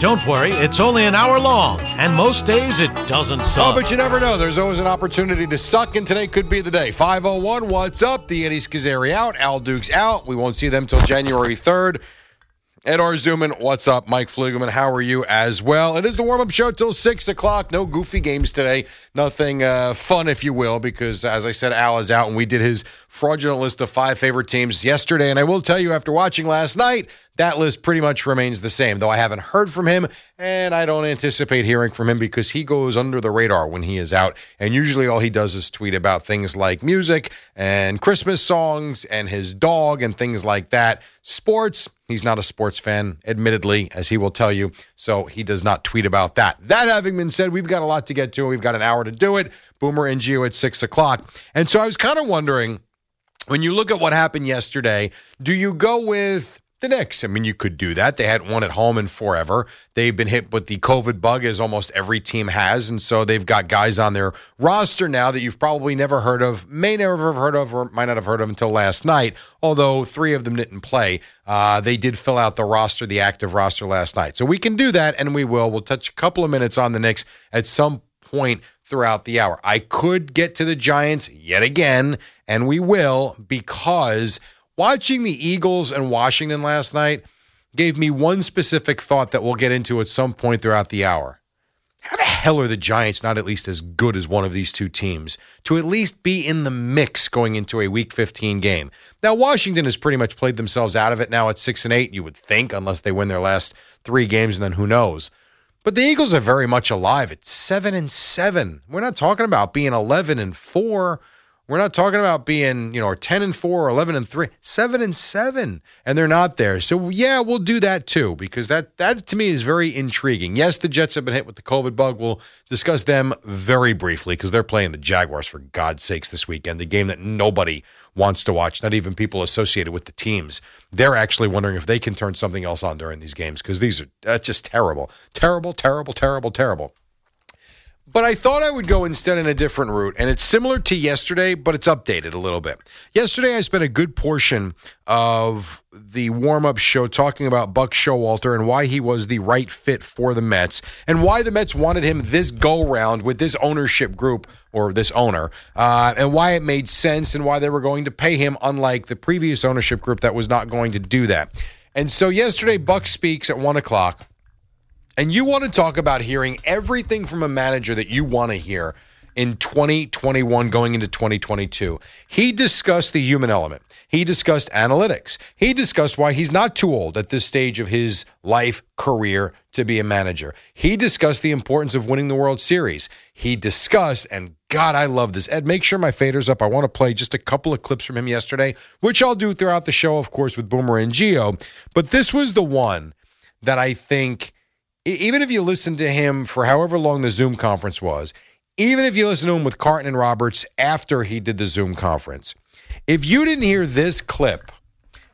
Don't worry, it's only an hour long, and most days it doesn't suck. Oh, but you never know. There's always an opportunity to suck, and today could be the day. 501, what's up? The Eddie Scozzare out. Al Duke's out. We won't see them till January 3rd. Ed Arzuman, what's up? Mike Flugelman, how are you as well? It is the warm up show till 6 o'clock. No goofy games today. Nothing uh, fun, if you will, because as I said, Al is out and we did his fraudulent list of five favorite teams yesterday. And I will tell you, after watching last night, that list pretty much remains the same, though I haven't heard from him and I don't anticipate hearing from him because he goes under the radar when he is out. And usually all he does is tweet about things like music and Christmas songs and his dog and things like that. Sports, he's not a sports fan, admittedly, as he will tell you. So he does not tweet about that. That having been said, we've got a lot to get to. We've got an hour to do it. Boomer and Gio at six o'clock. And so I was kind of wondering when you look at what happened yesterday, do you go with the Knicks. I mean, you could do that. They hadn't won at home in forever. They've been hit with the COVID bug, as almost every team has. And so they've got guys on their roster now that you've probably never heard of, may never have heard of, or might not have heard of until last night, although three of them didn't play. Uh, they did fill out the roster, the active roster last night. So we can do that, and we will. We'll touch a couple of minutes on the Knicks at some point throughout the hour. I could get to the Giants yet again, and we will because Watching the Eagles and Washington last night gave me one specific thought that we'll get into at some point throughout the hour. How the hell are the Giants not at least as good as one of these two teams to at least be in the mix going into a Week 15 game? Now, Washington has pretty much played themselves out of it now at six and eight. You would think, unless they win their last three games, and then who knows? But the Eagles are very much alive at seven and seven. We're not talking about being eleven and four. We're not talking about being, you know, or 10 and 4 or 11 and 3, 7 and 7 and they're not there. So yeah, we'll do that too because that that to me is very intriguing. Yes, the Jets have been hit with the COVID bug. We'll discuss them very briefly because they're playing the Jaguars for God's sakes this weekend, the game that nobody wants to watch, not even people associated with the teams. They're actually wondering if they can turn something else on during these games because these are that's just terrible. Terrible, terrible, terrible, terrible. But I thought I would go instead in a different route, and it's similar to yesterday, but it's updated a little bit. Yesterday, I spent a good portion of the warm up show talking about Buck Showalter and why he was the right fit for the Mets, and why the Mets wanted him this go round with this ownership group or this owner, uh, and why it made sense and why they were going to pay him, unlike the previous ownership group that was not going to do that. And so yesterday, Buck speaks at one o'clock and you want to talk about hearing everything from a manager that you want to hear in 2021 going into 2022. He discussed the human element. He discussed analytics. He discussed why he's not too old at this stage of his life career to be a manager. He discussed the importance of winning the World Series. He discussed, and God, I love this. Ed, make sure my fader's up. I want to play just a couple of clips from him yesterday, which I'll do throughout the show, of course, with Boomer and Gio. But this was the one that I think even if you listen to him for however long the Zoom conference was, even if you listen to him with Carton and Roberts after he did the Zoom conference, if you didn't hear this clip,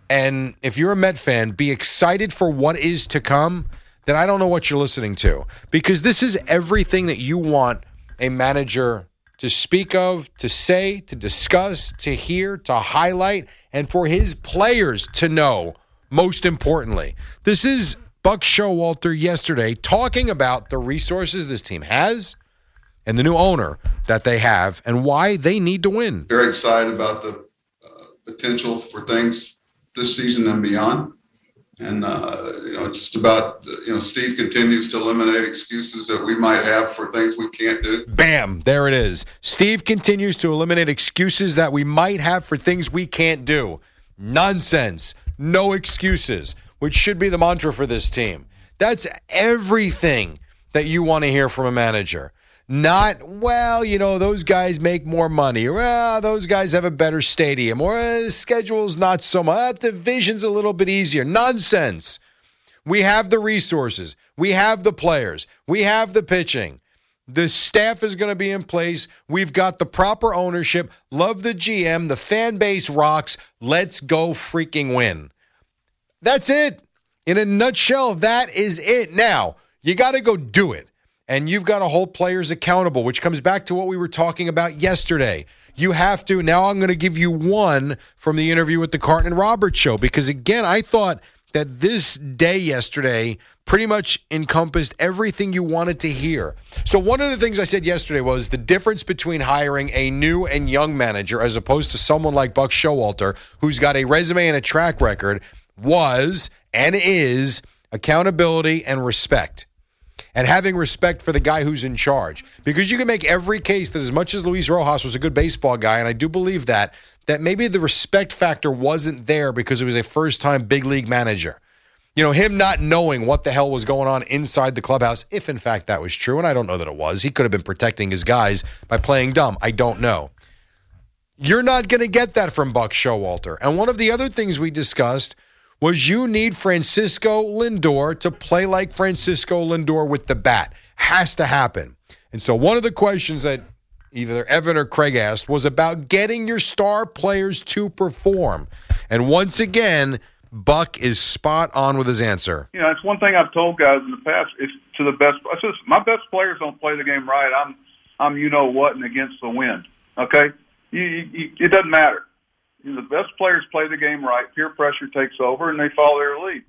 and if you're a Met fan, be excited for what is to come, then I don't know what you're listening to because this is everything that you want a manager to speak of, to say, to discuss, to hear, to highlight, and for his players to know, most importantly. This is Buck Showalter yesterday talking about the resources this team has and the new owner that they have and why they need to win. Very excited about the uh, potential for things this season and beyond. And, uh, you know, just about, you know, Steve continues to eliminate excuses that we might have for things we can't do. Bam, there it is. Steve continues to eliminate excuses that we might have for things we can't do. Nonsense. No excuses, which should be the mantra for this team. That's everything that you want to hear from a manager. Not, well, you know, those guys make more money, well, those guys have a better stadium, or uh, the schedule's not so much, uh, division's a little bit easier. Nonsense. We have the resources, we have the players, we have the pitching. The staff is going to be in place. We've got the proper ownership. Love the GM. The fan base rocks. Let's go freaking win. That's it. In a nutshell, that is it. Now, you got to go do it and you've got to hold players accountable, which comes back to what we were talking about yesterday. You have to. Now I'm going to give you one from the interview with the Carton and Roberts show because, again, I thought that this day yesterday pretty much encompassed everything you wanted to hear. So, one of the things I said yesterday was the difference between hiring a new and young manager as opposed to someone like Buck Showalter, who's got a resume and a track record, was and is accountability and respect and having respect for the guy who's in charge. Because you can make every case that as much as Luis Rojas was a good baseball guy, and I do believe that, that maybe the respect factor wasn't there because it was a first time big league manager. You know, him not knowing what the hell was going on inside the clubhouse, if in fact that was true, and I don't know that it was. He could have been protecting his guys by playing dumb. I don't know. You're not going to get that from Buck Showalter. And one of the other things we discussed was you need Francisco Lindor to play like Francisco Lindor with the bat. Has to happen. And so one of the questions that either Evan or Craig asked was about getting your star players to perform. And once again, Buck is spot on with his answer. You know, it's one thing I've told guys in the past. It's to the best. It's just, my best players don't play the game right. I'm, I'm, you know what, and against the wind. Okay, you, you, it doesn't matter the best players play the game right. Peer pressure takes over, and they follow their lead.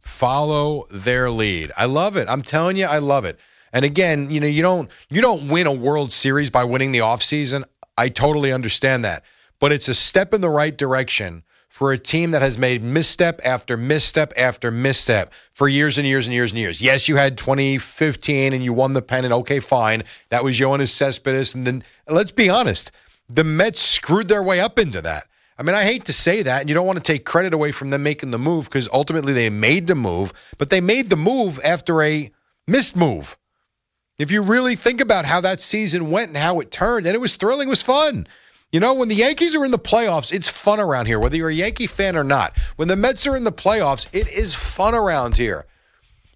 Follow their lead. I love it. I'm telling you, I love it. And again, you know, you don't you don't win a World Series by winning the offseason. I totally understand that. But it's a step in the right direction for a team that has made misstep after misstep after misstep for years and years and years and years. Yes, you had 2015 and you won the pennant. Okay, fine. That was Yoenis Cespedes. And then let's be honest, the Mets screwed their way up into that. I mean, I hate to say that, and you don't want to take credit away from them making the move because ultimately they made the move, but they made the move after a missed move. If you really think about how that season went and how it turned, and it was thrilling, it was fun. You know, when the Yankees are in the playoffs, it's fun around here, whether you're a Yankee fan or not. When the Mets are in the playoffs, it is fun around here.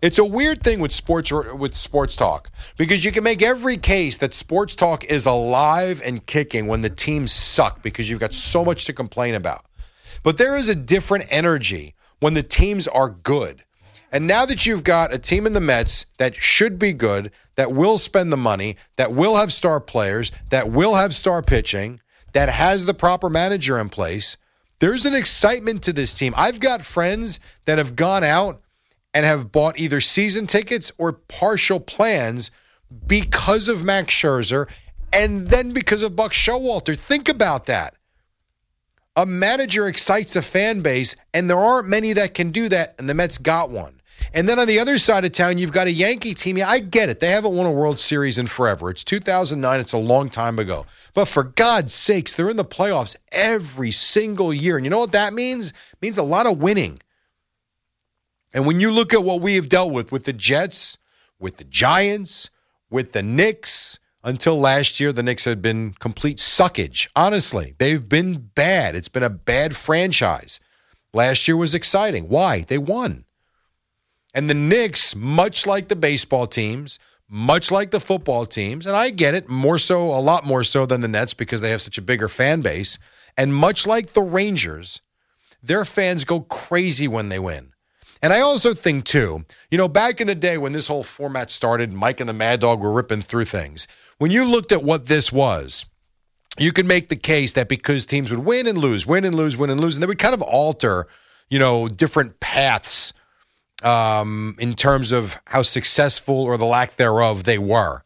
It's a weird thing with sports with sports talk because you can make every case that sports talk is alive and kicking when the teams suck because you've got so much to complain about. But there is a different energy when the teams are good. And now that you've got a team in the Mets that should be good, that will spend the money, that will have star players, that will have star pitching, that has the proper manager in place, there's an excitement to this team. I've got friends that have gone out and have bought either season tickets or partial plans because of Max Scherzer and then because of Buck Showalter. Think about that. A manager excites a fan base, and there aren't many that can do that, and the Mets got one. And then on the other side of town, you've got a Yankee team. Yeah, I get it. They haven't won a World Series in forever. It's 2009. It's a long time ago. But for God's sakes, they're in the playoffs every single year. And you know what that means? It means a lot of winning. And when you look at what we have dealt with with the Jets, with the Giants, with the Knicks, until last year, the Knicks had been complete suckage. Honestly, they've been bad. It's been a bad franchise. Last year was exciting. Why? They won. And the Knicks, much like the baseball teams, much like the football teams, and I get it, more so, a lot more so than the Nets because they have such a bigger fan base, and much like the Rangers, their fans go crazy when they win. And I also think, too, you know, back in the day when this whole format started, Mike and the Mad Dog were ripping through things. When you looked at what this was, you could make the case that because teams would win and lose, win and lose, win and lose, and they would kind of alter, you know, different paths um, in terms of how successful or the lack thereof they were.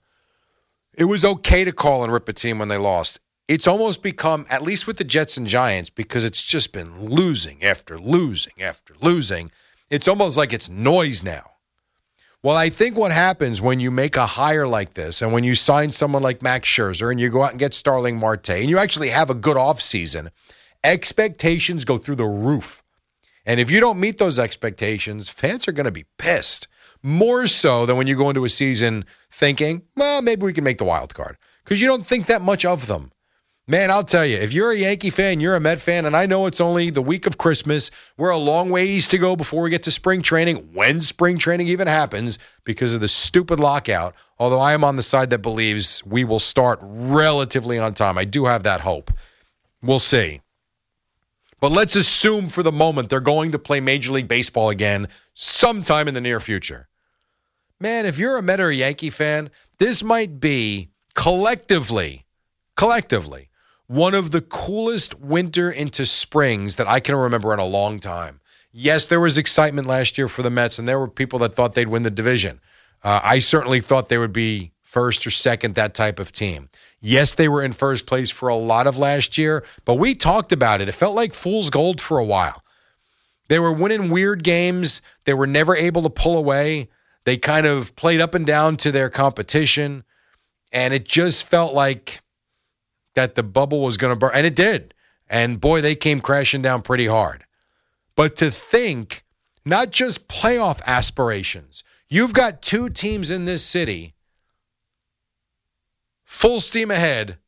It was okay to call and rip a team when they lost. It's almost become, at least with the Jets and Giants, because it's just been losing after losing after losing. It's almost like it's noise now. Well, I think what happens when you make a hire like this and when you sign someone like Max Scherzer and you go out and get Starling Marte and you actually have a good offseason, expectations go through the roof. And if you don't meet those expectations, fans are going to be pissed. More so than when you go into a season thinking, well, maybe we can make the wild card because you don't think that much of them. Man, I'll tell you, if you're a Yankee fan, you're a Met fan, and I know it's only the week of Christmas. We're a long ways to go before we get to spring training, when spring training even happens, because of the stupid lockout. Although I am on the side that believes we will start relatively on time. I do have that hope. We'll see. But let's assume for the moment they're going to play Major League Baseball again sometime in the near future. Man, if you're a Met or a Yankee fan, this might be collectively, collectively, one of the coolest winter into springs that I can remember in a long time. Yes, there was excitement last year for the Mets, and there were people that thought they'd win the division. Uh, I certainly thought they would be first or second, that type of team. Yes, they were in first place for a lot of last year, but we talked about it. It felt like fool's gold for a while. They were winning weird games. They were never able to pull away. They kind of played up and down to their competition. And it just felt like that the bubble was going to burst, and it did. And boy, they came crashing down pretty hard. But to think, not just playoff aspirations, you've got two teams in this city full steam ahead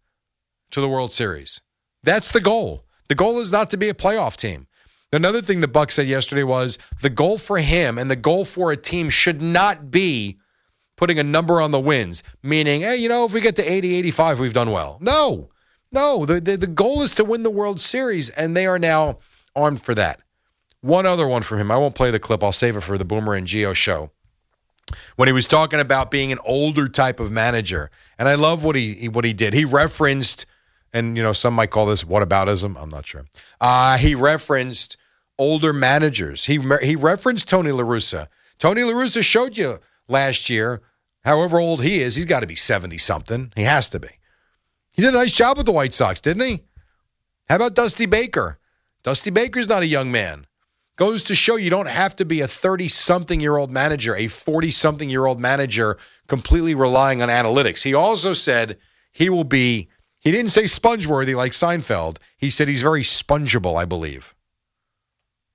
to the World Series. That's the goal. The goal is not to be a playoff team. Another thing the Buck said yesterday was the goal for him and the goal for a team should not be putting a number on the wins, meaning, hey, you know, if we get to 80, 85, we've done well. No, no, the, the, the goal is to win the World Series, and they are now armed for that. One other one from him. I won't play the clip. I'll save it for the Boomer and Gio show. When he was talking about being an older type of manager, and I love what he what he did. He referenced, and you know, some might call this whataboutism. I'm not sure. Uh, he referenced older managers. He he referenced Tony La Russa. Tony La Russa showed you last year, however old he is, he's got to be 70 something. He has to be. He did a nice job with the White Sox, didn't he? How about Dusty Baker? Dusty Baker's not a young man. Goes to show you don't have to be a 30 something year old manager, a 40 something year old manager completely relying on analytics. He also said he will be, he didn't say sponge worthy like Seinfeld. He said he's very spongeable, I believe.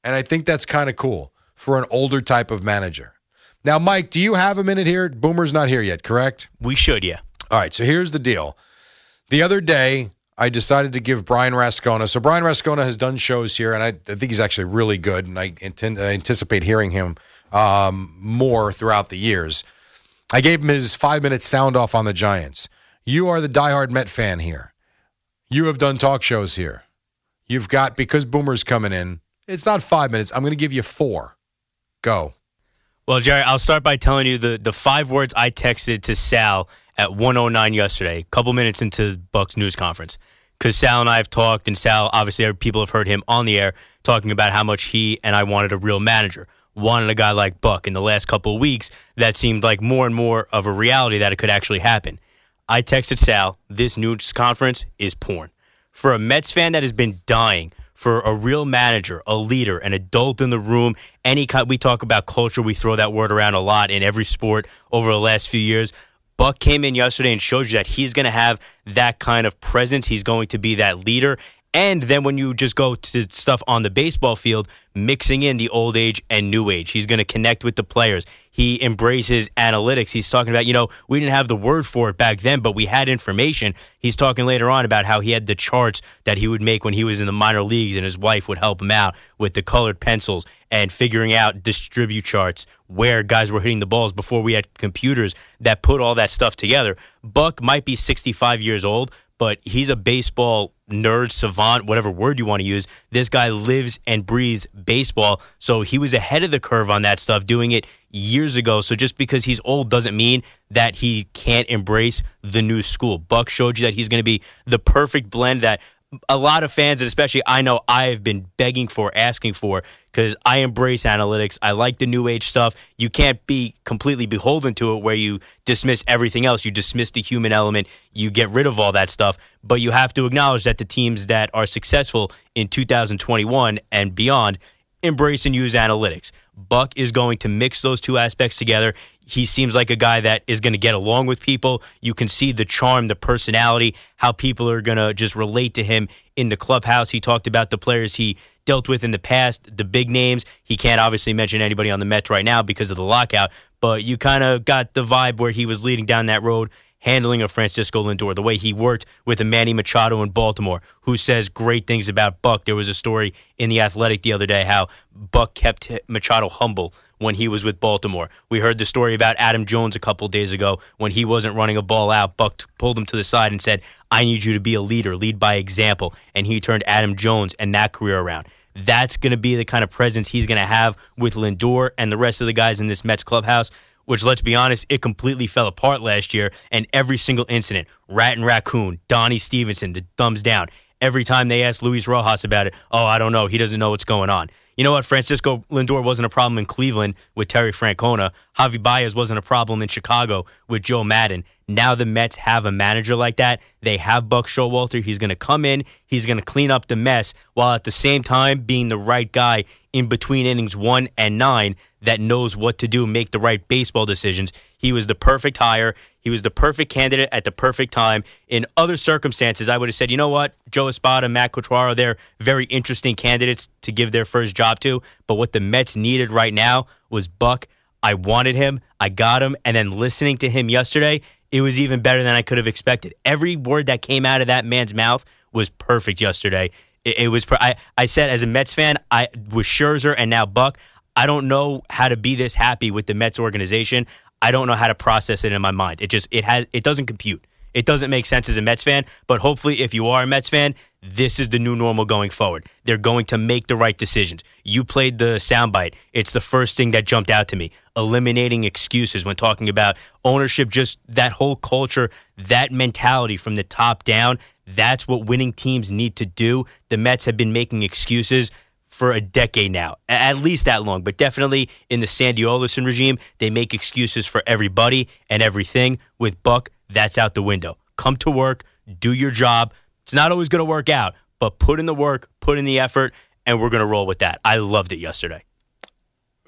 And I think that's kind of cool for an older type of manager. Now, Mike, do you have a minute here? Boomer's not here yet, correct? We should, yeah. All right, so here's the deal. The other day, I decided to give Brian Rascona. So Brian Rascona has done shows here, and I, I think he's actually really good, and I, intend, I anticipate hearing him um, more throughout the years. I gave him his five minute sound off on the Giants. You are the diehard Met fan here. You have done talk shows here. You've got because Boomer's coming in. It's not five minutes. I'm going to give you four. Go. Well, Jerry, I'll start by telling you the the five words I texted to Sal at 109 yesterday, a couple minutes into Buck's news conference. Because Sal and I have talked, and Sal, obviously, people have heard him on the air talking about how much he and I wanted a real manager, wanted a guy like Buck. In the last couple of weeks, that seemed like more and more of a reality that it could actually happen. I texted Sal, this news conference is porn. For a Mets fan that has been dying for a real manager, a leader, an adult in the room, any kind, we talk about culture, we throw that word around a lot in every sport over the last few years. Buck came in yesterday and showed you that he's going to have that kind of presence. He's going to be that leader. And then when you just go to stuff on the baseball field, mixing in the old age and new age, he's going to connect with the players. He embraces analytics. He's talking about, you know, we didn't have the word for it back then, but we had information. He's talking later on about how he had the charts that he would make when he was in the minor leagues and his wife would help him out with the colored pencils and figuring out distribute charts where guys were hitting the balls before we had computers that put all that stuff together. Buck might be 65 years old, but he's a baseball nerd, savant, whatever word you want to use. This guy lives and breathes baseball. So he was ahead of the curve on that stuff, doing it years ago. So just because he's old doesn't mean that he can't embrace the new school. Buck showed you that he's going to be the perfect blend that a lot of fans, and especially I know I have been begging for, asking for, because I embrace analytics. I like the new age stuff. You can't be completely beholden to it where you dismiss everything else. You dismiss the human element. You get rid of all that stuff. But you have to acknowledge that the teams that are successful in 2021 and beyond embrace and use analytics. Buck is going to mix those two aspects together. He seems like a guy that is going to get along with people. You can see the charm, the personality, how people are going to just relate to him in the clubhouse. He talked about the players he dealt with in the past, the big names. He can't obviously mention anybody on the Mets right now because of the lockout, but you kind of got the vibe where he was leading down that road handling of Francisco Lindor, the way he worked with Manny Machado in Baltimore, who says great things about Buck. There was a story in The Athletic the other day how Buck kept Machado humble when he was with Baltimore. We heard the story about Adam Jones a couple days ago when he wasn't running a ball out. Buck pulled him to the side and said, I need you to be a leader, lead by example. And he turned Adam Jones and that career around. That's going to be the kind of presence he's going to have with Lindor and the rest of the guys in this Mets clubhouse which let's be honest, it completely fell apart last year. And every single incident, Rat and Raccoon, Donnie Stevenson, the thumbs down. Every time they asked Luis Rojas about it, oh, I don't know. He doesn't know what's going on. You know what? Francisco Lindor wasn't a problem in Cleveland with Terry Francona. Javy Baez wasn't a problem in Chicago with Joe Maddon. Now the Mets have a manager like that. They have Buck Showalter. He's going to come in. He's going to clean up the mess while at the same time being the right guy in between innings one and nine that knows what to do, make the right baseball decisions. He was the perfect hire. He was the perfect candidate at the perfect time. In other circumstances, I would have said, you know what, Joe Espada, Matt Quatraro, they're very interesting candidates to give their first job to. But what the Mets needed right now was Buck. I wanted him. I got him. And then listening to him yesterday, it was even better than I could have expected. Every word that came out of that man's mouth was perfect yesterday. It, it was. I, I said as a Mets fan, I was Scherzer and now Buck. I don't know how to be this happy with the Mets organization. I don't know how to process it in my mind. It just it has it doesn't compute. It doesn't make sense as a Mets fan, but hopefully if you are a Mets fan, this is the new normal going forward. They're going to make the right decisions. You played the soundbite. It's the first thing that jumped out to me. Eliminating excuses when talking about ownership, just that whole culture, that mentality from the top down. That's what winning teams need to do. The Mets have been making excuses for a decade now, at least that long. But definitely in the Sandy Alderson regime, they make excuses for everybody and everything. With Buck, that's out the window. Come to work, do your job. It's not always going to work out, but put in the work, put in the effort, and we're going to roll with that. I loved it yesterday.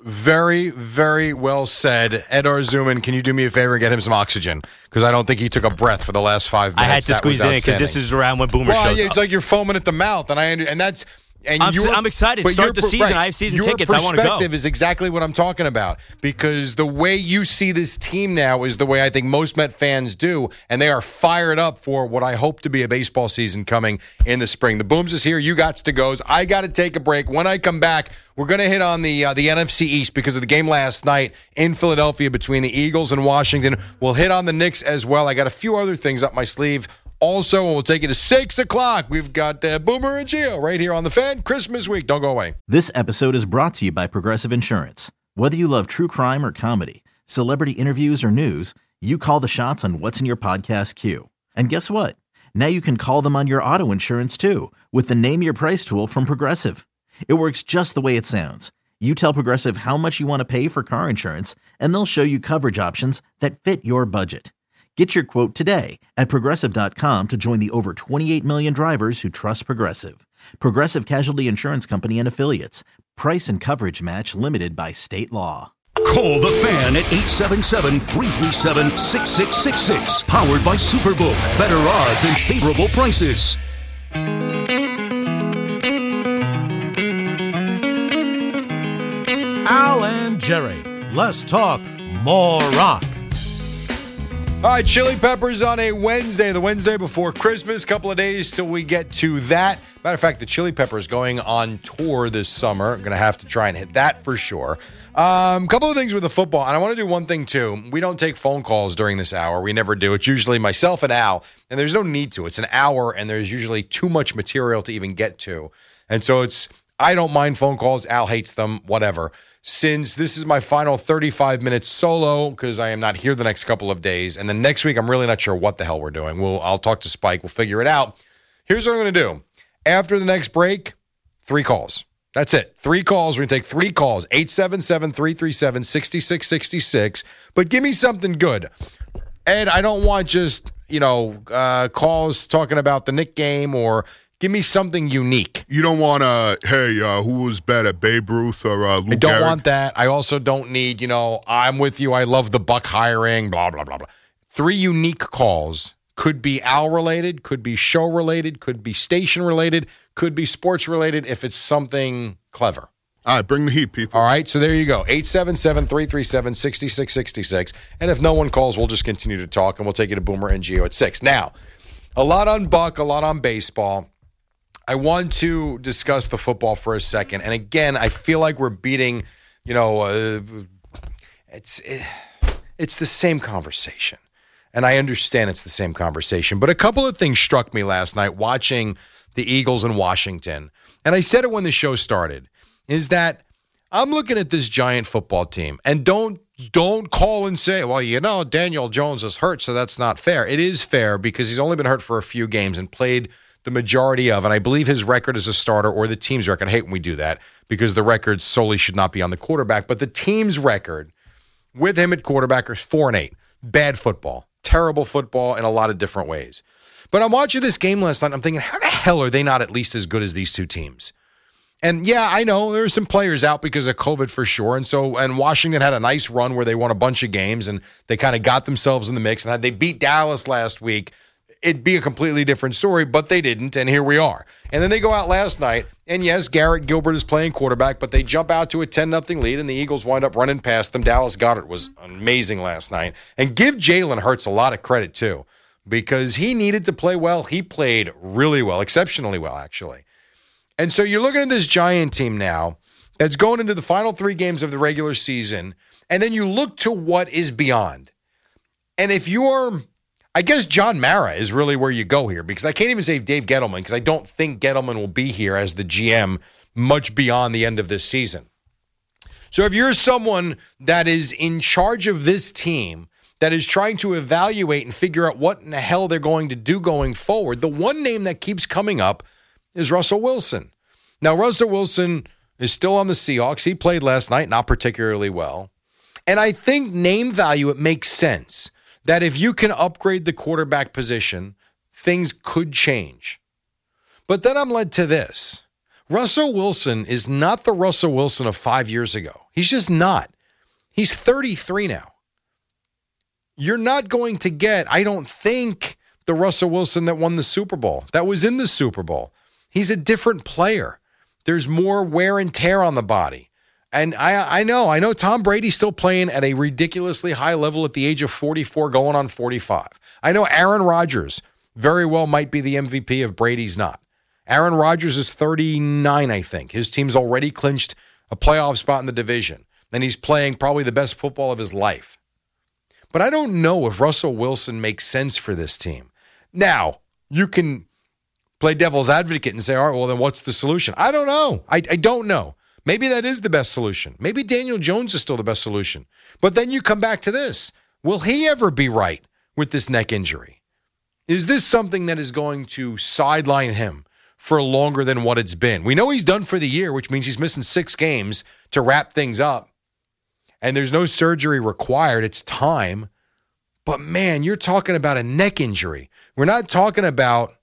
Very, very well said. Ed Arzuman, can you do me a favor and get him some oxygen? Because I don't think he took a breath for the last five minutes. I had to That squeeze in because this is around when Boomer well, shows yeah, up. it's like you're foaming at the mouth, and I and that's and I'm- your- I'm excited. Start your the season. I have season tickets. I wanna go. perspective is exactly what I'm talking about because the way you see this team now is the way I think most Met fans do, and they are fired up for what I hope to be a baseball season coming in the spring. The Booms is here. You got to goes. I got to take a break. When I come back, we're going to hit on the uh, the NFC East because of the game last night in Philadelphia between the Eagles and Washington. We'll hit on the Knicks as well. I got a few other things up my sleeve. Also, we'll take you to six o'clock. We've got uh, Boomer and Gio right here on the fan. Christmas week. Don't go away. This episode is brought to you by Progressive Insurance. Whether you love true crime or comedy, celebrity interviews or news, you call the shots on what's in your podcast queue. And guess what? Now you can call them on your auto insurance too with the Name Your Price tool from Progressive. It works just the way it sounds. You tell Progressive how much you want to pay for car insurance, and they'll show you coverage options that fit your budget. Get your quote today at progressive.com to join the over 28 million drivers who trust Progressive. Progressive Casualty Insurance Company and Affiliates. Price and coverage match limited by state law. Call the fan at 877 337 6666. Powered by Superbook. Better odds and favorable prices. Al and Jerry. Less talk, more rock. All right, Chili Peppers on a Wednesday, the Wednesday before Christmas. Couple of days till we get to that. Matter of fact, the Chili Peppers going on tour this summer. I'm going to have to try and hit that for sure. Um, couple of things with the football, and I want to do one thing too. We don't take phone calls during this hour. We never do. It's usually myself and Al, and there's no need to. It's an hour, and there's usually too much material to even get to, and so it's. I don't mind phone calls. Al hates them. Whatever. Since this is my final 35 minutes solo, because I am not here the next couple of days, and then next week I'm really not sure what the hell we're doing. We'll I'll talk to Spike. We'll figure it out. Here's what I'm going to do. After the next break, three calls. That's it. Three calls. We're going to take three calls 877 337 6666. But give me something good. Ed, I don't want just, you know, uh, calls talking about the Knick game or give me something unique. You don't want to, hey, uh, who was better, Babe Ruth or uh, Lou I don't Gehrig? want that. I also don't need, you know, I'm with you. I love the Buck hiring, blah, blah, blah, blah. Three unique calls. Could be Al related, could be show related, could be station related, could be sports related if it's something clever. All right, bring the heat, people. All right, so there you go. 877 337 6666. And if no one calls, we'll just continue to talk and we'll take you to Boomer and Gio at 6. Now, a lot on Buck, a lot on baseball. I want to discuss the football for a second. And again, I feel like we're beating, you know, uh, it's it's the same conversation. And I understand it's the same conversation. But a couple of things struck me last night watching the Eagles in Washington. And I said it when the show started is that I'm looking at this giant football team and don't don't call and say, well, you know, Daniel Jones is hurt, so that's not fair. It is fair because he's only been hurt for a few games and played the majority of, and I believe his record as a starter or the team's record. I hate when we do that because the record solely should not be on the quarterback, but the team's record with him at quarterback is four and eight. Bad football, terrible football in a lot of different ways. But I'm watching this game last night. I'm thinking, how the hell are they not at least as good as these two teams? And yeah, I know there are some players out because of COVID for sure. And so, and Washington had a nice run where they won a bunch of games and they kind of got themselves in the mix. And they beat Dallas last week, it'd be a completely different story, but they didn't. And here we are. And then they go out last night. And yes, Garrett Gilbert is playing quarterback, but they jump out to a 10 0 lead and the Eagles wind up running past them. Dallas Goedert was amazing last night. And give Jalen Hurts a lot of credit too, because he needed to play well. He played really well, exceptionally well, actually. And so you're looking at this giant team now that's going into the final three games of the regular season. And then you look to what is beyond. And if you're, I guess John Mara is really where you go here because I can't even say Dave Gettleman because I don't think Gettleman will be here as the GM much beyond the end of this season. So if you're someone that is in charge of this team, that is trying to evaluate and figure out what in the hell they're going to do going forward, the one name that keeps coming up is Russell Wilson. Now, Russell Wilson is still on the Seahawks. He played last night, not particularly well. And I think name value, it makes sense that if you can upgrade the quarterback position, things could change. But then I'm led to this Russell Wilson is not the Russell Wilson of five years ago. He's just not. He's 33 now. You're not going to get, I don't think, the Russell Wilson that won the Super Bowl, that was in the Super Bowl. He's a different player. There's more wear and tear on the body. And I, I know, I know Tom Brady's still playing at a ridiculously high level at the age of 44, going on 45. I know Aaron Rodgers very well might be the MVP if Brady's not. Aaron Rodgers is 39, I think. His team's already clinched a playoff spot in the division, and he's playing probably the best football of his life. But I don't know if Russell Wilson makes sense for this team. Now, you can play devil's advocate and say, all right, well, then what's the solution? I don't know. I, I don't know. Maybe that is the best solution. Maybe Daniel Jones is still the best solution. But then you come back to this Will he ever be right with this neck injury? Is this something that is going to sideline him for longer than what it's been? We know he's done for the year, which means he's missing six games to wrap things up. And there's no surgery required, it's time. But man, you're talking about a neck injury. We're not talking about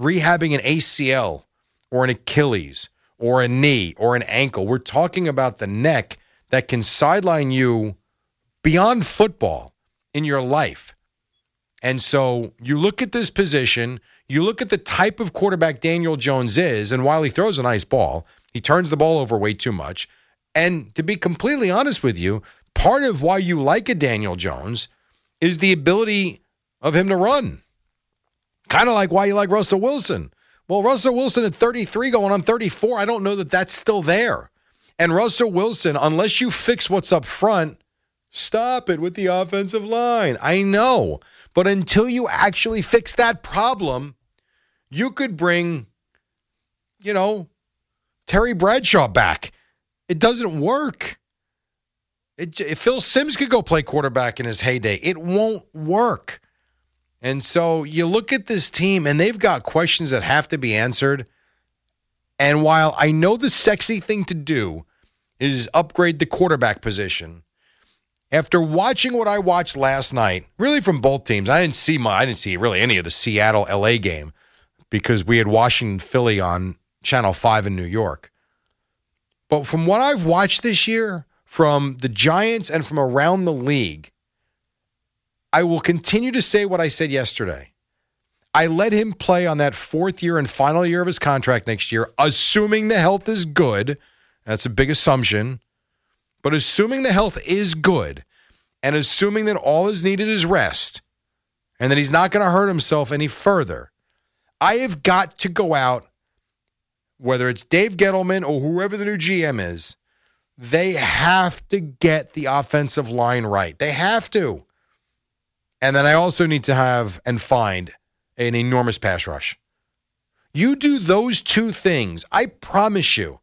rehabbing an ACL or an Achilles or a knee or an ankle. We're talking about the neck that can sideline you beyond football in your life. And so you look at this position, you look at the type of quarterback Daniel Jones is, and while he throws a nice ball, he turns the ball over way too much. And to be completely honest with you, part of why you like a Daniel Jones is the ability of him to run. Kind of like why you like Russell Wilson. Well, Russell Wilson at 33 going on 34, I don't know that that's still there. And Russell Wilson, unless you fix what's up front, stop it with the offensive line. I know. But until you actually fix that problem, you could bring, you know, Terry Bradshaw back. It doesn't work. It, Phil Simms could go play quarterback in his heyday, it won't work. And so you look at this team, and they've got questions that have to be answered. And while I know the sexy thing to do is upgrade the quarterback position, after watching what I watched last night, really from both teams, I didn't see my, I didn't see really any of the Seattle LA game because we had Washington Philly on Channel 5 in New York. But from what I've watched this year, from the Giants and from around the league, I will continue to say what I said yesterday. I let him play on that fourth year and final year of his contract next year, assuming the health is good. That's a big assumption. But assuming the health is good and assuming that all is needed is rest and that he's not going to hurt himself any further, I have got to go out, whether it's Dave Gettleman or whoever the new GM is, they have to get the offensive line right. They have to. And then I also need to have and find an enormous pass rush. You do those two things, I promise you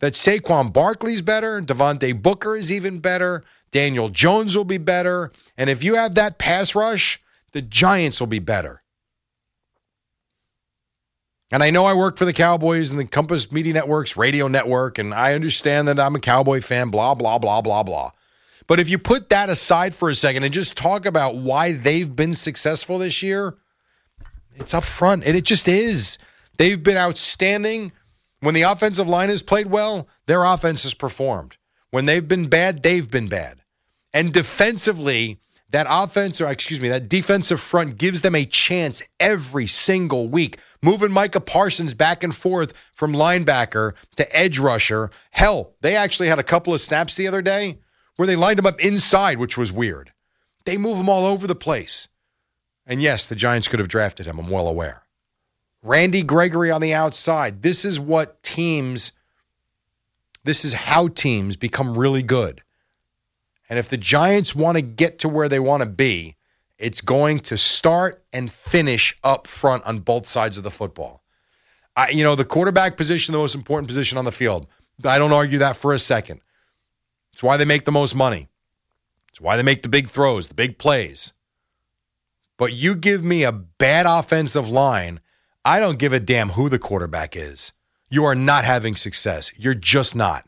that Saquon Barkley's better, Devontae Booker is even better, Daniel Jones will be better, and if you have that pass rush, the Giants will be better. And I know I work for the Cowboys and the Compass Media Network's radio network, and I understand that I'm a Cowboy fan, blah, blah, blah, blah, blah. But if you put that aside for a second and just talk about why they've been successful this year, it's up front, and it just is. They've been outstanding. When the offensive line has played well, their offense has performed. When they've been bad, they've been bad. And defensively, that offense, or excuse me, that defensive front gives them a chance every single week, moving Micah Parsons back and forth from linebacker to edge rusher. Hell, they actually had a couple of snaps the other day where they lined him up inside, which was weird. They move him all over the place. And yes, the Giants could have drafted him, I'm well aware. Randy Gregory on the outside. This is what teams, this is how teams become really good. And if the Giants want to get to where they want to be, it's going to start and finish up front on both sides of the football. I, you know, the quarterback position, the most important position on the field. I don't argue that for a second. It's why they make the most money. It's why they make the big throws, the big plays. But you give me a bad offensive line, I don't give a damn who the quarterback is. You are not having success. You're just not.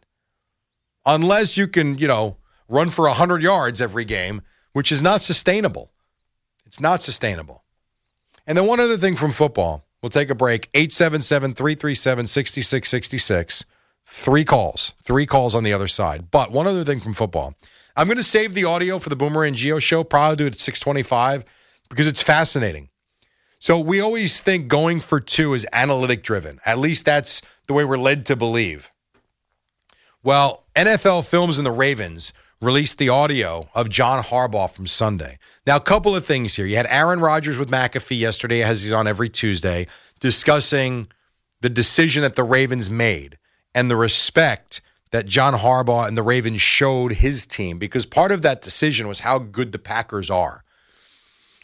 Unless you can, you know, run for 100 yards every game, which is not sustainable. It's not sustainable. And then one other thing from football. We'll take a break. 877 337 6666. Three calls. Three calls on the other side. But one other thing from football. I'm going to save the audio for the Boomer and Gio show. Probably do it at 625 because it's fascinating. So we always think going for two is analytic driven. At least that's the way we're led to believe. Well, NFL Films and the Ravens released the audio of John Harbaugh from Sunday. Now, a couple of things here. You had Aaron Rodgers with McAfee yesterday, as he's on every Tuesday, discussing the decision that the Ravens made and the respect that John Harbaugh and the Ravens showed his team because part of that decision was how good the Packers are.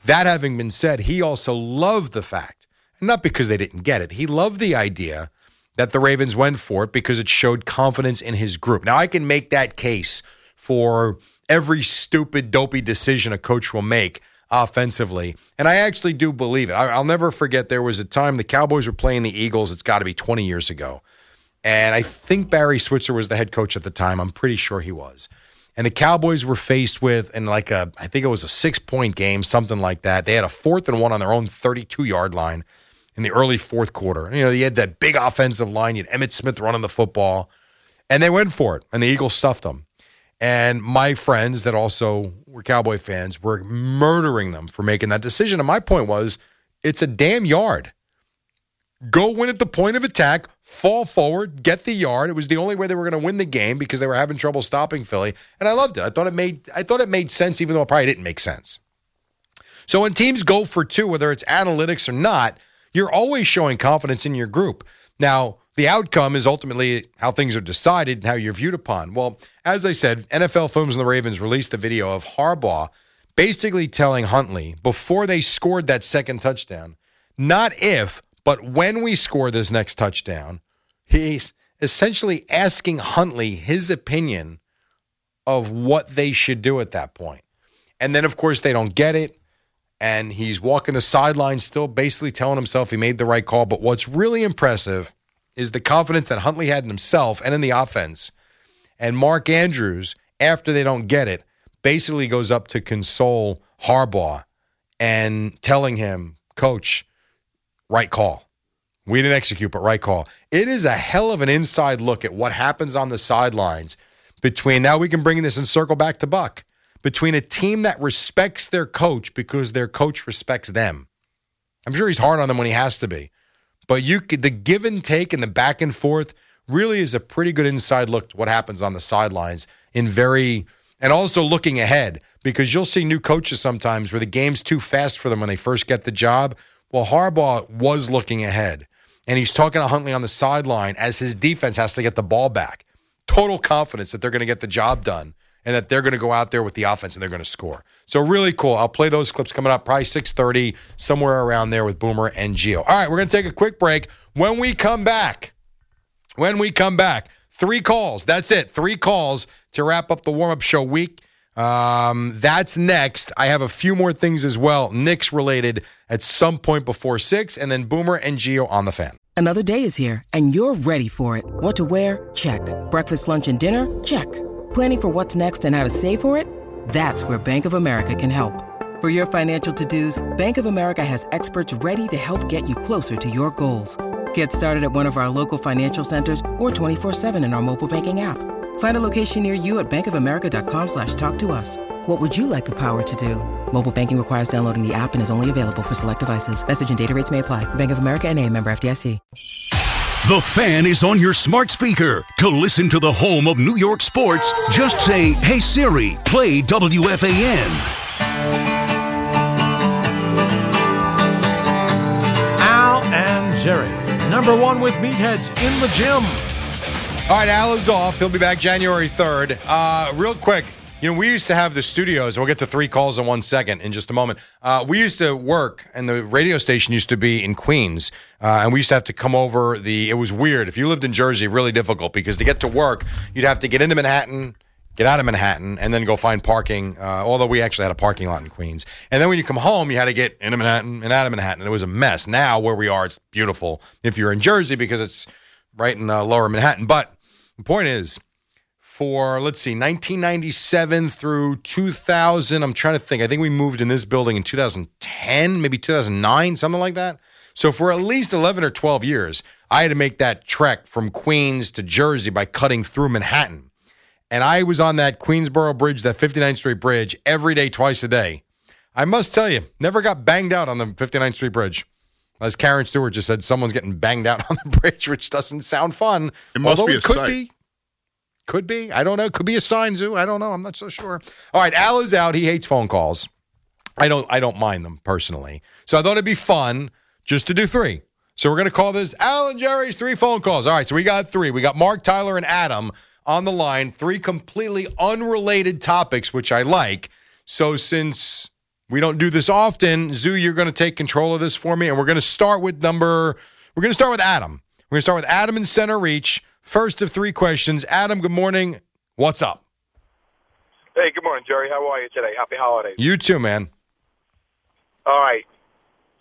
That having been said, he also loved the fact, and not because they didn't get it, he loved the idea that the Ravens went for it because it showed confidence in his group. Now, I can make that case for every stupid, dopey decision a coach will make offensively. And I actually do believe it. I'll never forget there was a time the Cowboys were playing the Eagles. It's got to be 20 years ago. And I think Barry Switzer was the head coach at the time. I'm pretty sure he was. And the Cowboys were faced with, in like a, I think it was a six point game, something like that. They had a fourth and one on their own 32 yard line in the early fourth quarter. You know, you had that big offensive line. You had Emmitt Smith running the football, and they went for it, and the Eagles stuffed them. And my friends that also were Cowboy fans were murdering them for making that decision. And my point was, it's a damn yard. Go win at the point of attack, fall forward, get the yard. It was the only way they were going to win the game because they were having trouble stopping Philly. And I loved it. I thought it made I thought it made sense, even though it probably didn't make sense. So when teams go for two, whether it's analytics or not, You're always showing confidence in your group. Now, the outcome is ultimately how things are decided and how you're viewed upon. Well, as I said, NFL Films and the Ravens released the video of Harbaugh basically telling Huntley before they scored that second touchdown, not if, but when we score this next touchdown, he's essentially asking Huntley his opinion of what they should do at that point. And then, of course, they don't get it. And he's walking the sideline, still basically telling himself he made the right call. But what's really impressive is the confidence that Huntley had in himself and in the offense. And Mark Andrews, after they don't get it, basically goes up to console Harbaugh and telling him, Coach, right call. We didn't execute, but right call. It is a hell of an inside look at what happens on the sidelines between now we can bring this and circle back to Buck between a team that respects their coach because their coach respects them. I'm sure he's hard on them when he has to be, but you could, the give and take and the back and forth really is a pretty good inside look to what happens on the sidelines in very and also looking ahead because you'll see new coaches sometimes where the game's too fast for them when they first get the job. Well, Harbaugh was looking ahead and he's talking to Huntley on the sideline as his defense has to get the ball back. Total confidence that they're going to get the job done and that they're going to go out there with the offense and they're going to score. So really cool. I'll play those clips coming up, probably 6:30, somewhere around there with Boomer and Gio. All right, we're going to take a quick break. When we come back, when we come back, three calls. That's it. Three calls to wrap up the warm-up show week. Um, that's next. I have a few more things as well, Knicks related at some point before six, and then Boomer and Gio on the fan. Another day is here, and you're ready for it. What to wear? Check. Breakfast, lunch, and dinner? Check. Planning for what's next and how to save for it? That's where Bank of America can help. For your financial to-dos, Bank of America has experts ready to help get you closer to your goals. Get started at one of our local financial centers or 24-7 in our mobile banking app. Find a location near you at bankofamerica.com slash talk to us. What would you like the power to do? Mobile banking requires downloading the app and is only available for select devices. Message and data rates may apply. Bank of America and a member FDIC. The fan is on your smart speaker. To listen to the home of New York sports, just say, Hey Siri, play WFAN. Al and Jerry, number one with meatheads in the gym. All right, Al is off. He'll be back January 3rd. Uh, real quick, you know, we used to have the studios, we'll get to three calls in one second in just a moment. Uh, we used to work, and the radio station used to be in Queens, uh, and we used to have to come over the. It was weird. If you lived in Jersey, really difficult because to get to work, you'd have to get into Manhattan, get out of Manhattan, and then go find parking. Uh, although we actually had a parking lot in Queens, and then when you come home, you had to get into Manhattan and out of Manhattan, and it was a mess. Now where we are, it's beautiful. If you're in Jersey, because it's right in uh, Lower Manhattan, but the point is for let's see 1997 through 2000 i'm trying to think i think we moved in this building in 2010 maybe 2009 something like that. So for at least 11 or 12 years i had to make that trek from queens to jersey by cutting through manhattan. And i was on that queensboro bridge that 59th street bridge every day twice a day. I must tell you never got banged out on the 59th street bridge as karen stewart just said someone's getting banged out on the bridge which doesn't sound fun It must although be it a could sight. be could be. I don't know. Could be a sign, Zoo. I don't know. I'm not so sure. All right, Al is out. He hates phone calls. I don't. I don't mind them personally. So I thought it'd be fun just to do three. So we're gonna call this Al and Jerry's three phone calls. All right. So we got three. We got Mark, Tyler, and Adam on the line. Three completely unrelated topics, which I like. So since we don't do this often, Zoo, you're going to take control of this for me, and we're going to start with number. We're going to start with Adam. We're going to start with Adam in Centereach. First of three questions. Adam, good morning. What's up? Hey, good morning, Jerry. How are you today? Happy holidays. You too, man. All right.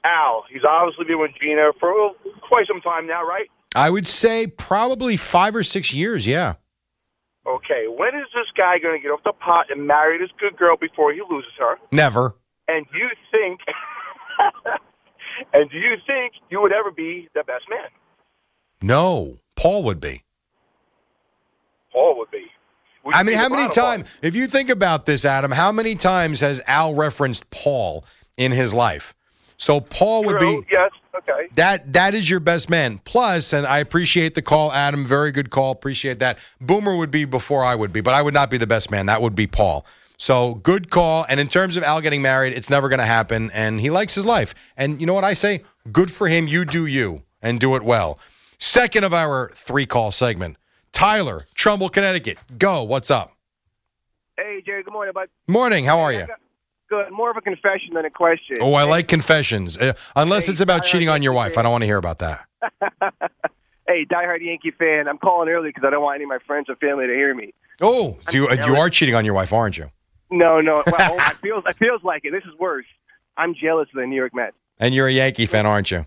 Al, he's obviously been with Gina for quite some time now, right? I would say probably five or six years. Yeah. Okay. When is this guy going to get off the pot and marry this good girl before he loses her? Never. And do you think, and do you think you would ever be the best man? No. Paul would be. Paul would be. Would I mean, how many times, if you think about this, Adam, how many times has Al referenced Paul in his life? So Paul line? would be Yes. Okay. that that is your best man. Plus, and I appreciate the call, Adam. Very good call. Appreciate that. Boomer would be before I would be, but I would not be the best man. That would be Paul. So good call. And in terms of Al getting married, it's never going to happen. And he likes his life. And you know what I say? Good for him. You do you and do it well. Second of our three call segment. Tyler, Trumbull, Connecticut. Go. What's up? Hey, Jerry. Good morning, bud. Morning. How are you? Good. More of a confession than a question. Oh, I like confessions. Uh, unless Hey, it's about cheating on your wife. I don't want to hear about that. hey, diehard Yankee fan. I'm calling early because I don't want any of my friends or family to hear me. Oh, so you, you are cheating on your wife, aren't you? No, no. Well, it feels it feels like it. This is worse. I'm jealous of the New York Mets. And you're a Yankee fan, aren't you?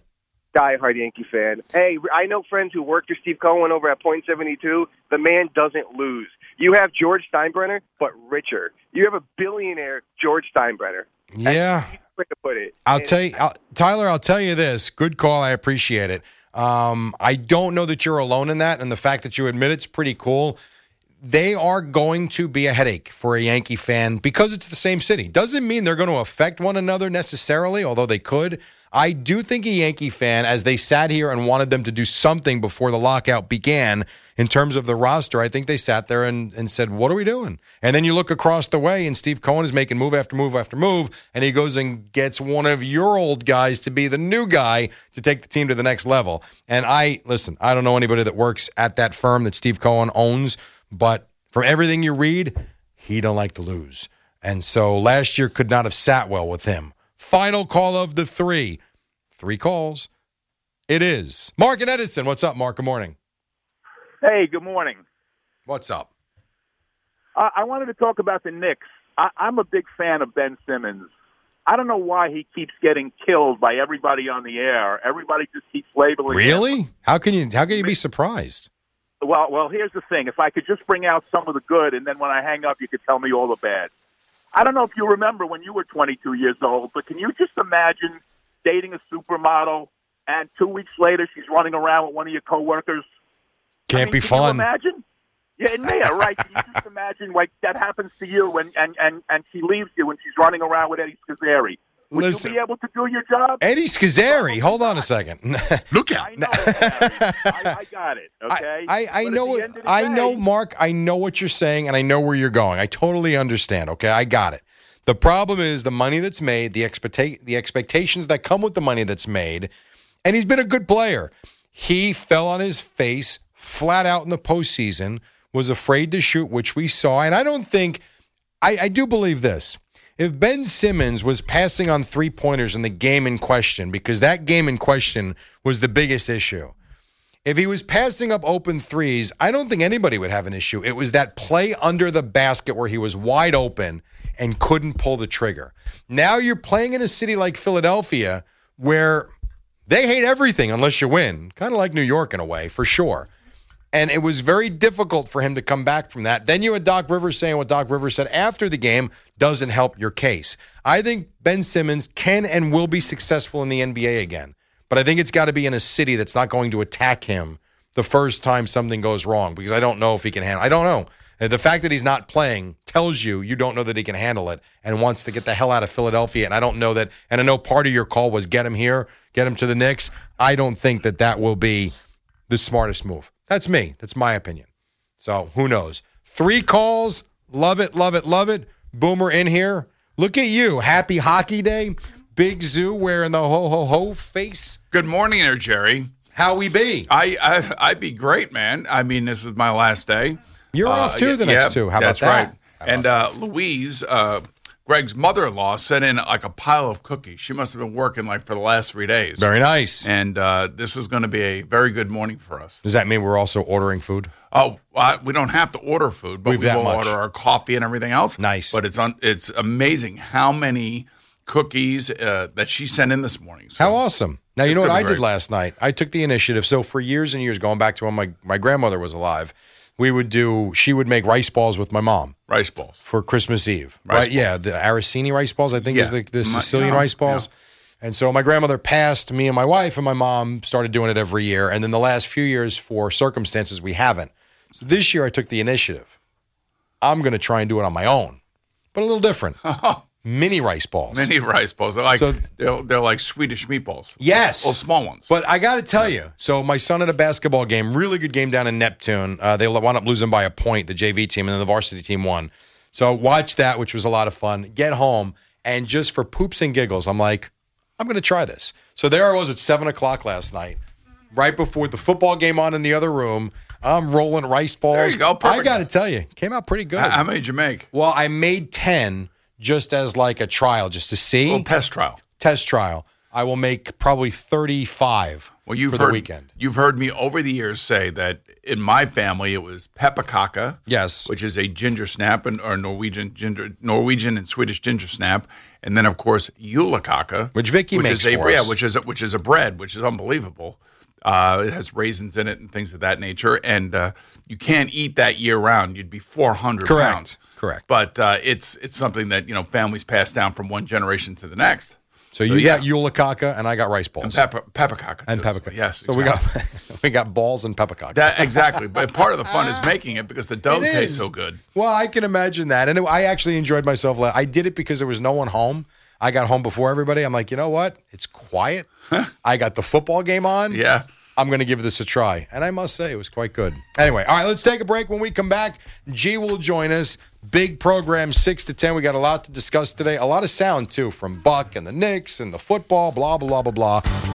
Diehard Yankee fan. Hey, I know friends who worked for Steve Cohen over at Point 72. The man doesn't lose. You have George Steinbrenner, but richer. You have a billionaire George Steinbrenner. Yeah. To put it. I'll tell you, I'll, Tyler. I'll tell you this. Good call. I appreciate it. Um, I don't know that you're alone in that, and the fact that you admit it's pretty cool. They are going to be a headache for a Yankee fan because it's the same city. Doesn't mean they're going to affect one another necessarily, although they could. I do think a Yankee fan, as they sat here and wanted them to do something before the lockout began in terms of the roster, I think they sat there and, and said, What are we doing? And then you look across the way, and Steve Cohen is making move after move after move, and he goes and gets one of your old guys to be the new guy to take the team to the next level. And I, listen, I don't know anybody that works at that firm that Steve Cohen owns, but from everything you read, he don't like to lose. And so last year could not have sat well with him. Final call of the three. Three calls. It is. Mark and Edison. What's up, Mark? Good morning. Hey, good morning. What's up? I, I wanted to talk about the Knicks. I, I'm a big fan of Ben Simmons. I don't know why he keeps getting killed by everybody on the air. Everybody just keeps labeling. him. Really? How can you how can you be surprised? Well, well, here's the thing. If I could just bring out some of the good, and then when I hang up, you could tell me all the bad. I don't know if you remember when you were 22 years old, but can you just imagine dating a supermodel, and two weeks later she's running around with one of your coworkers? Can't I mean, be can fun. You imagine? Yeah, and yeah, right. Can you just imagine like that happens to you, and and and and she leaves you, and she's running around with Eddie Scozzare. Would Listen. you be able to do your job? Eddie Scozzare. Hold on a second. Look at I know. I, I got it. Okay. I, I at know the what- end of the I day- know Mark I know what you're saying and I know where you're going. I totally understand. Okay, I got it. The problem is the money that's made, the expecta- the expectations that come with the money that's made, and he's been a good player. He fell on his face flat out in the postseason, was afraid to shoot, which we saw. And I don't think I, I do believe this. If Ben Simmons was passing on three pointers in the game in question, because that game in question was the biggest issue, if he was passing up open threes, I don't think anybody would have an issue. It was that play under the basket where he was wide open and couldn't pull the trigger. Now you're playing in a city like Philadelphia where they hate everything unless you win, kind of like New York in a way, for sure. And it was very difficult for him to come back from that. Then you had Doc Rivers saying what Doc Rivers said after the game doesn't help your case. I think Ben Simmons can and will be successful in the NBA again. But I think it's got to be in a city that's not going to attack him the first time something goes wrong because I don't know if he can handle I don't know. The fact that he's not playing tells you you don't know that he can handle it and wants to get the hell out of Philadelphia. And I don't know that. And I know part of your call was get him here, get him to the Knicks. I don't think that that will be the smartest move. That's me. That's my opinion. So who knows? Three calls. Love it, love it, love it. Boomer in here. Look at you. Happy hockey day. Big Zoo wearing the ho ho ho face. Good morning, there, Jerry. How we be? I, I I'd be great, man. I mean, this is my last day. You're off too the next two. How about that? right. And uh, Louise, uh, Greg's mother-in-law, sent in like a pile of cookies. She must have been working like for the last three days. Very nice. And uh, this is going to be a very good morning for us. Does that mean we're also ordering food? Oh, uh, we don't have to order food, but We've we will much. order our coffee and everything else. Nice. But it's on. It's amazing how many cookies uh, that she sent in this morning. So How awesome. Now, you know what I did last night? I took the initiative. So, for years and years, going back to when my, my grandmother was alive, we would do, she would make rice balls with my mom rice balls. for Christmas Eve. Rice right? Yeah. The Arancini rice balls, I think, is Yeah. the, the My- Sicilian yeah, rice balls. And so my grandmother passed, me and my wife and my mom started doing it every year. And then the last few years, for circumstances, we haven't. So this year, I took the initiative. I'm going to try and do it on my own, but a little different. Mini rice balls. Mini rice balls. They're like So- they're, they're like Swedish meatballs. Yes. Small ones. But I got to tell you, so my son at a basketball game, really good game down in Neptune. Uh, they wound up losing by a point, the JV team, and then the varsity team won. So watch that, which was a lot of fun. Get home, and just for poops and giggles, I'm like, I'm going to try this. So there I was at seven o'clock last night, right before the football game on in the other room. I'm rolling rice balls. There you go. I Perfect. got to tell you, came out pretty good. How, how many did you make? Well, I made 10 just as like a trial, just to see. little test trial. Test trial. I will make probably 35 Well, you've for heard, the weekend. You've heard me over the years say that in my family it was pepakaka, yes, which is a ginger snap and or Norwegian ginger, Norwegian and Swedish ginger snap, and then of course julekaka, Which Vicky which makes is a for yeah, us. which is a, which is a bread, which is unbelievable. Uh, it has raisins in it and things of that nature, and uh, you can't eat that year round. You'd be four hundred Correct. pounds. Correct. But uh, it's it's something that you know families pass down from one generation to the next. So you got julekaka and I got rice balls. And peppercock. And peppercock. Yes. So we got we got balls and peppercock. That exactly, but part of the fun is making it because the dough It tastes is. so good. Well, I can imagine that, and it- I actually enjoyed myself. I did it because there was no one home. I got home before everybody. I'm like, you know what? It's quiet. I got the football game on. Yeah. I'm going to give this a try. And I must say, it was quite good. Anyway, all right, let's take a break. When we come back, G will join us. Big program, 6 to 10. We got a lot to discuss today. A lot of sound, too, from Buck and the Knicks and the football, blah, blah, blah, blah, blah.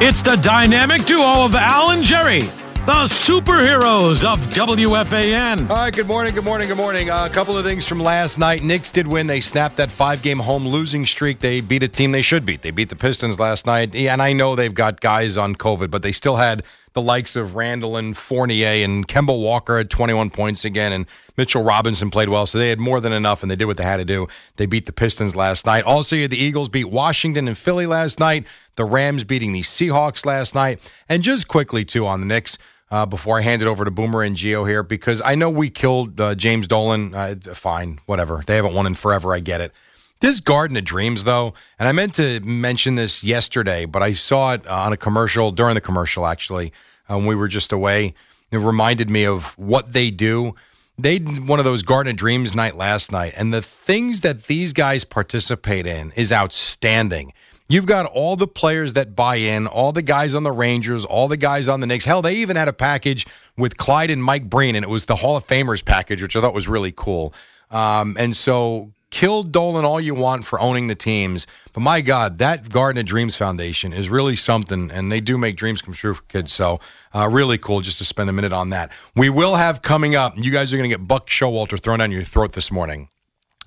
It's the dynamic duo of Al and Jerry, the superheroes of WFAN. All right, good morning, good morning, good morning. Uh, a couple of things from last night. Knicks did win. They snapped that five game home losing streak. They beat a team they should beat. They beat the Pistons last night. Yeah, and I know they've got guys on COVID, but they still had the likes of Randle and Fournier and Kemba Walker had 21 points again, and Mitchell Robinson played well. So they had more than enough, and they did what they had to do. They beat the Pistons last night. Also, you had the Eagles beat Washington and Philly last night. The Rams beating the Seahawks last night. And just quickly, too, on the Knicks uh, before I hand it over to Boomer and Gio here because I know we killed uh, James Dolan. Uh, fine, whatever. They haven't won in forever. I get it. This Garden of Dreams, though, and I meant to mention this yesterday, but I saw it uh, on a commercial during the commercial actually uh, when we were just away. It reminded me of what they do. They did one of those Garden of Dreams night last night, and the things that these guys participate in is outstanding. You've got all the players that buy in, all the guys on the Rangers, all the guys on the Knicks. Hell, they even had a package with Clyde and Mike Breen, and it was the Hall of Famers package, which I thought was really cool. Um, and so, kill Dolan all you want for owning the teams, but my God, that Garden of Dreams Foundation is really something, and they do make dreams come true for kids. So, uh, really cool just to spend a minute on that. We will have coming up. You guys are going to get Buck Showalter thrown down your throat this morning.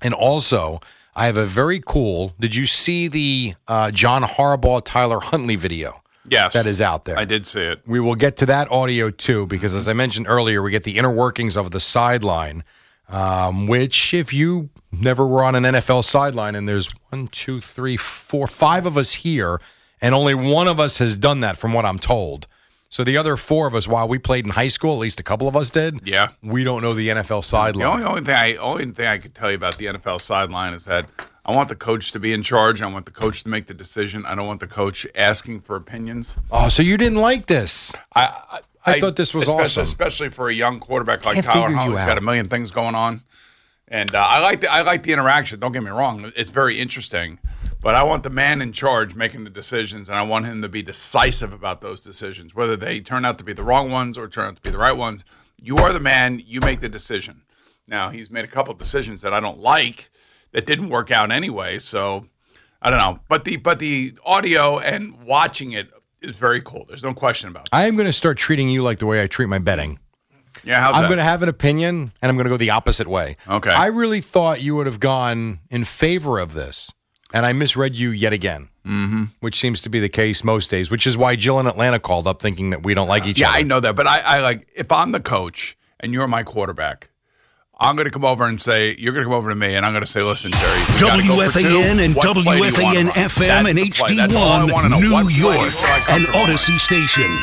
And also, I have a very cool. Did you see the uh, John Harbaugh Tyler Huntley video? Yes. That is out there. I did see it. We will get to that audio too, because as I mentioned earlier, we get the inner workings of the sideline, um, which, if you never were on an NFL sideline, and there's one, two, three, four, five of us here, and only one of us has done that from what I'm told. So the other four of us, while we played in high school, at least a couple of us did. Yeah. We don't know the NFL The sideline. only, only thing I only thing I could tell you about the NFL sideline is that I want the coach to be in charge. I want the coach to make the decision. I don't want the coach asking for opinions. Oh, so you didn't like this? I I, I thought this was especially, awesome. especially for a young quarterback like Can't Tyler figure you Huntley. He's got a million things going on, and uh, I like the I like the interaction. Don't get me wrong; it's very interesting. But I want the man in charge making the decisions, and I want him to be decisive about those decisions, whether they turn out to be the wrong ones or turn out to be the right ones. You are the man; you make the decision. Now he's made a couple of decisions that I don't like that didn't work out anyway. So I don't know, but the but the audio and watching it is very cool. There's no question about it. I am going to start treating you like the way I treat my betting. Yeah, how's I'm that? going to have an opinion, and I'm going to go the opposite way. Okay. I really thought you would have gone in favor of this, and I misread you yet again. Mm-hmm. Which seems to be the case most days. Which is why Jill in Atlanta called up thinking that we don't like each yeah, other. Yeah, I know that, but I, I like if I'm the coach and you're my quarterback, I'm going to come over and say you're going to come over to me, and I'm going to say, "Listen, Jerry, we gotta go. WFAN and What play do you wanna WFAN? FM and the play. That's all I wanna know. HD1, New play do you York, feel an? Odyssey station.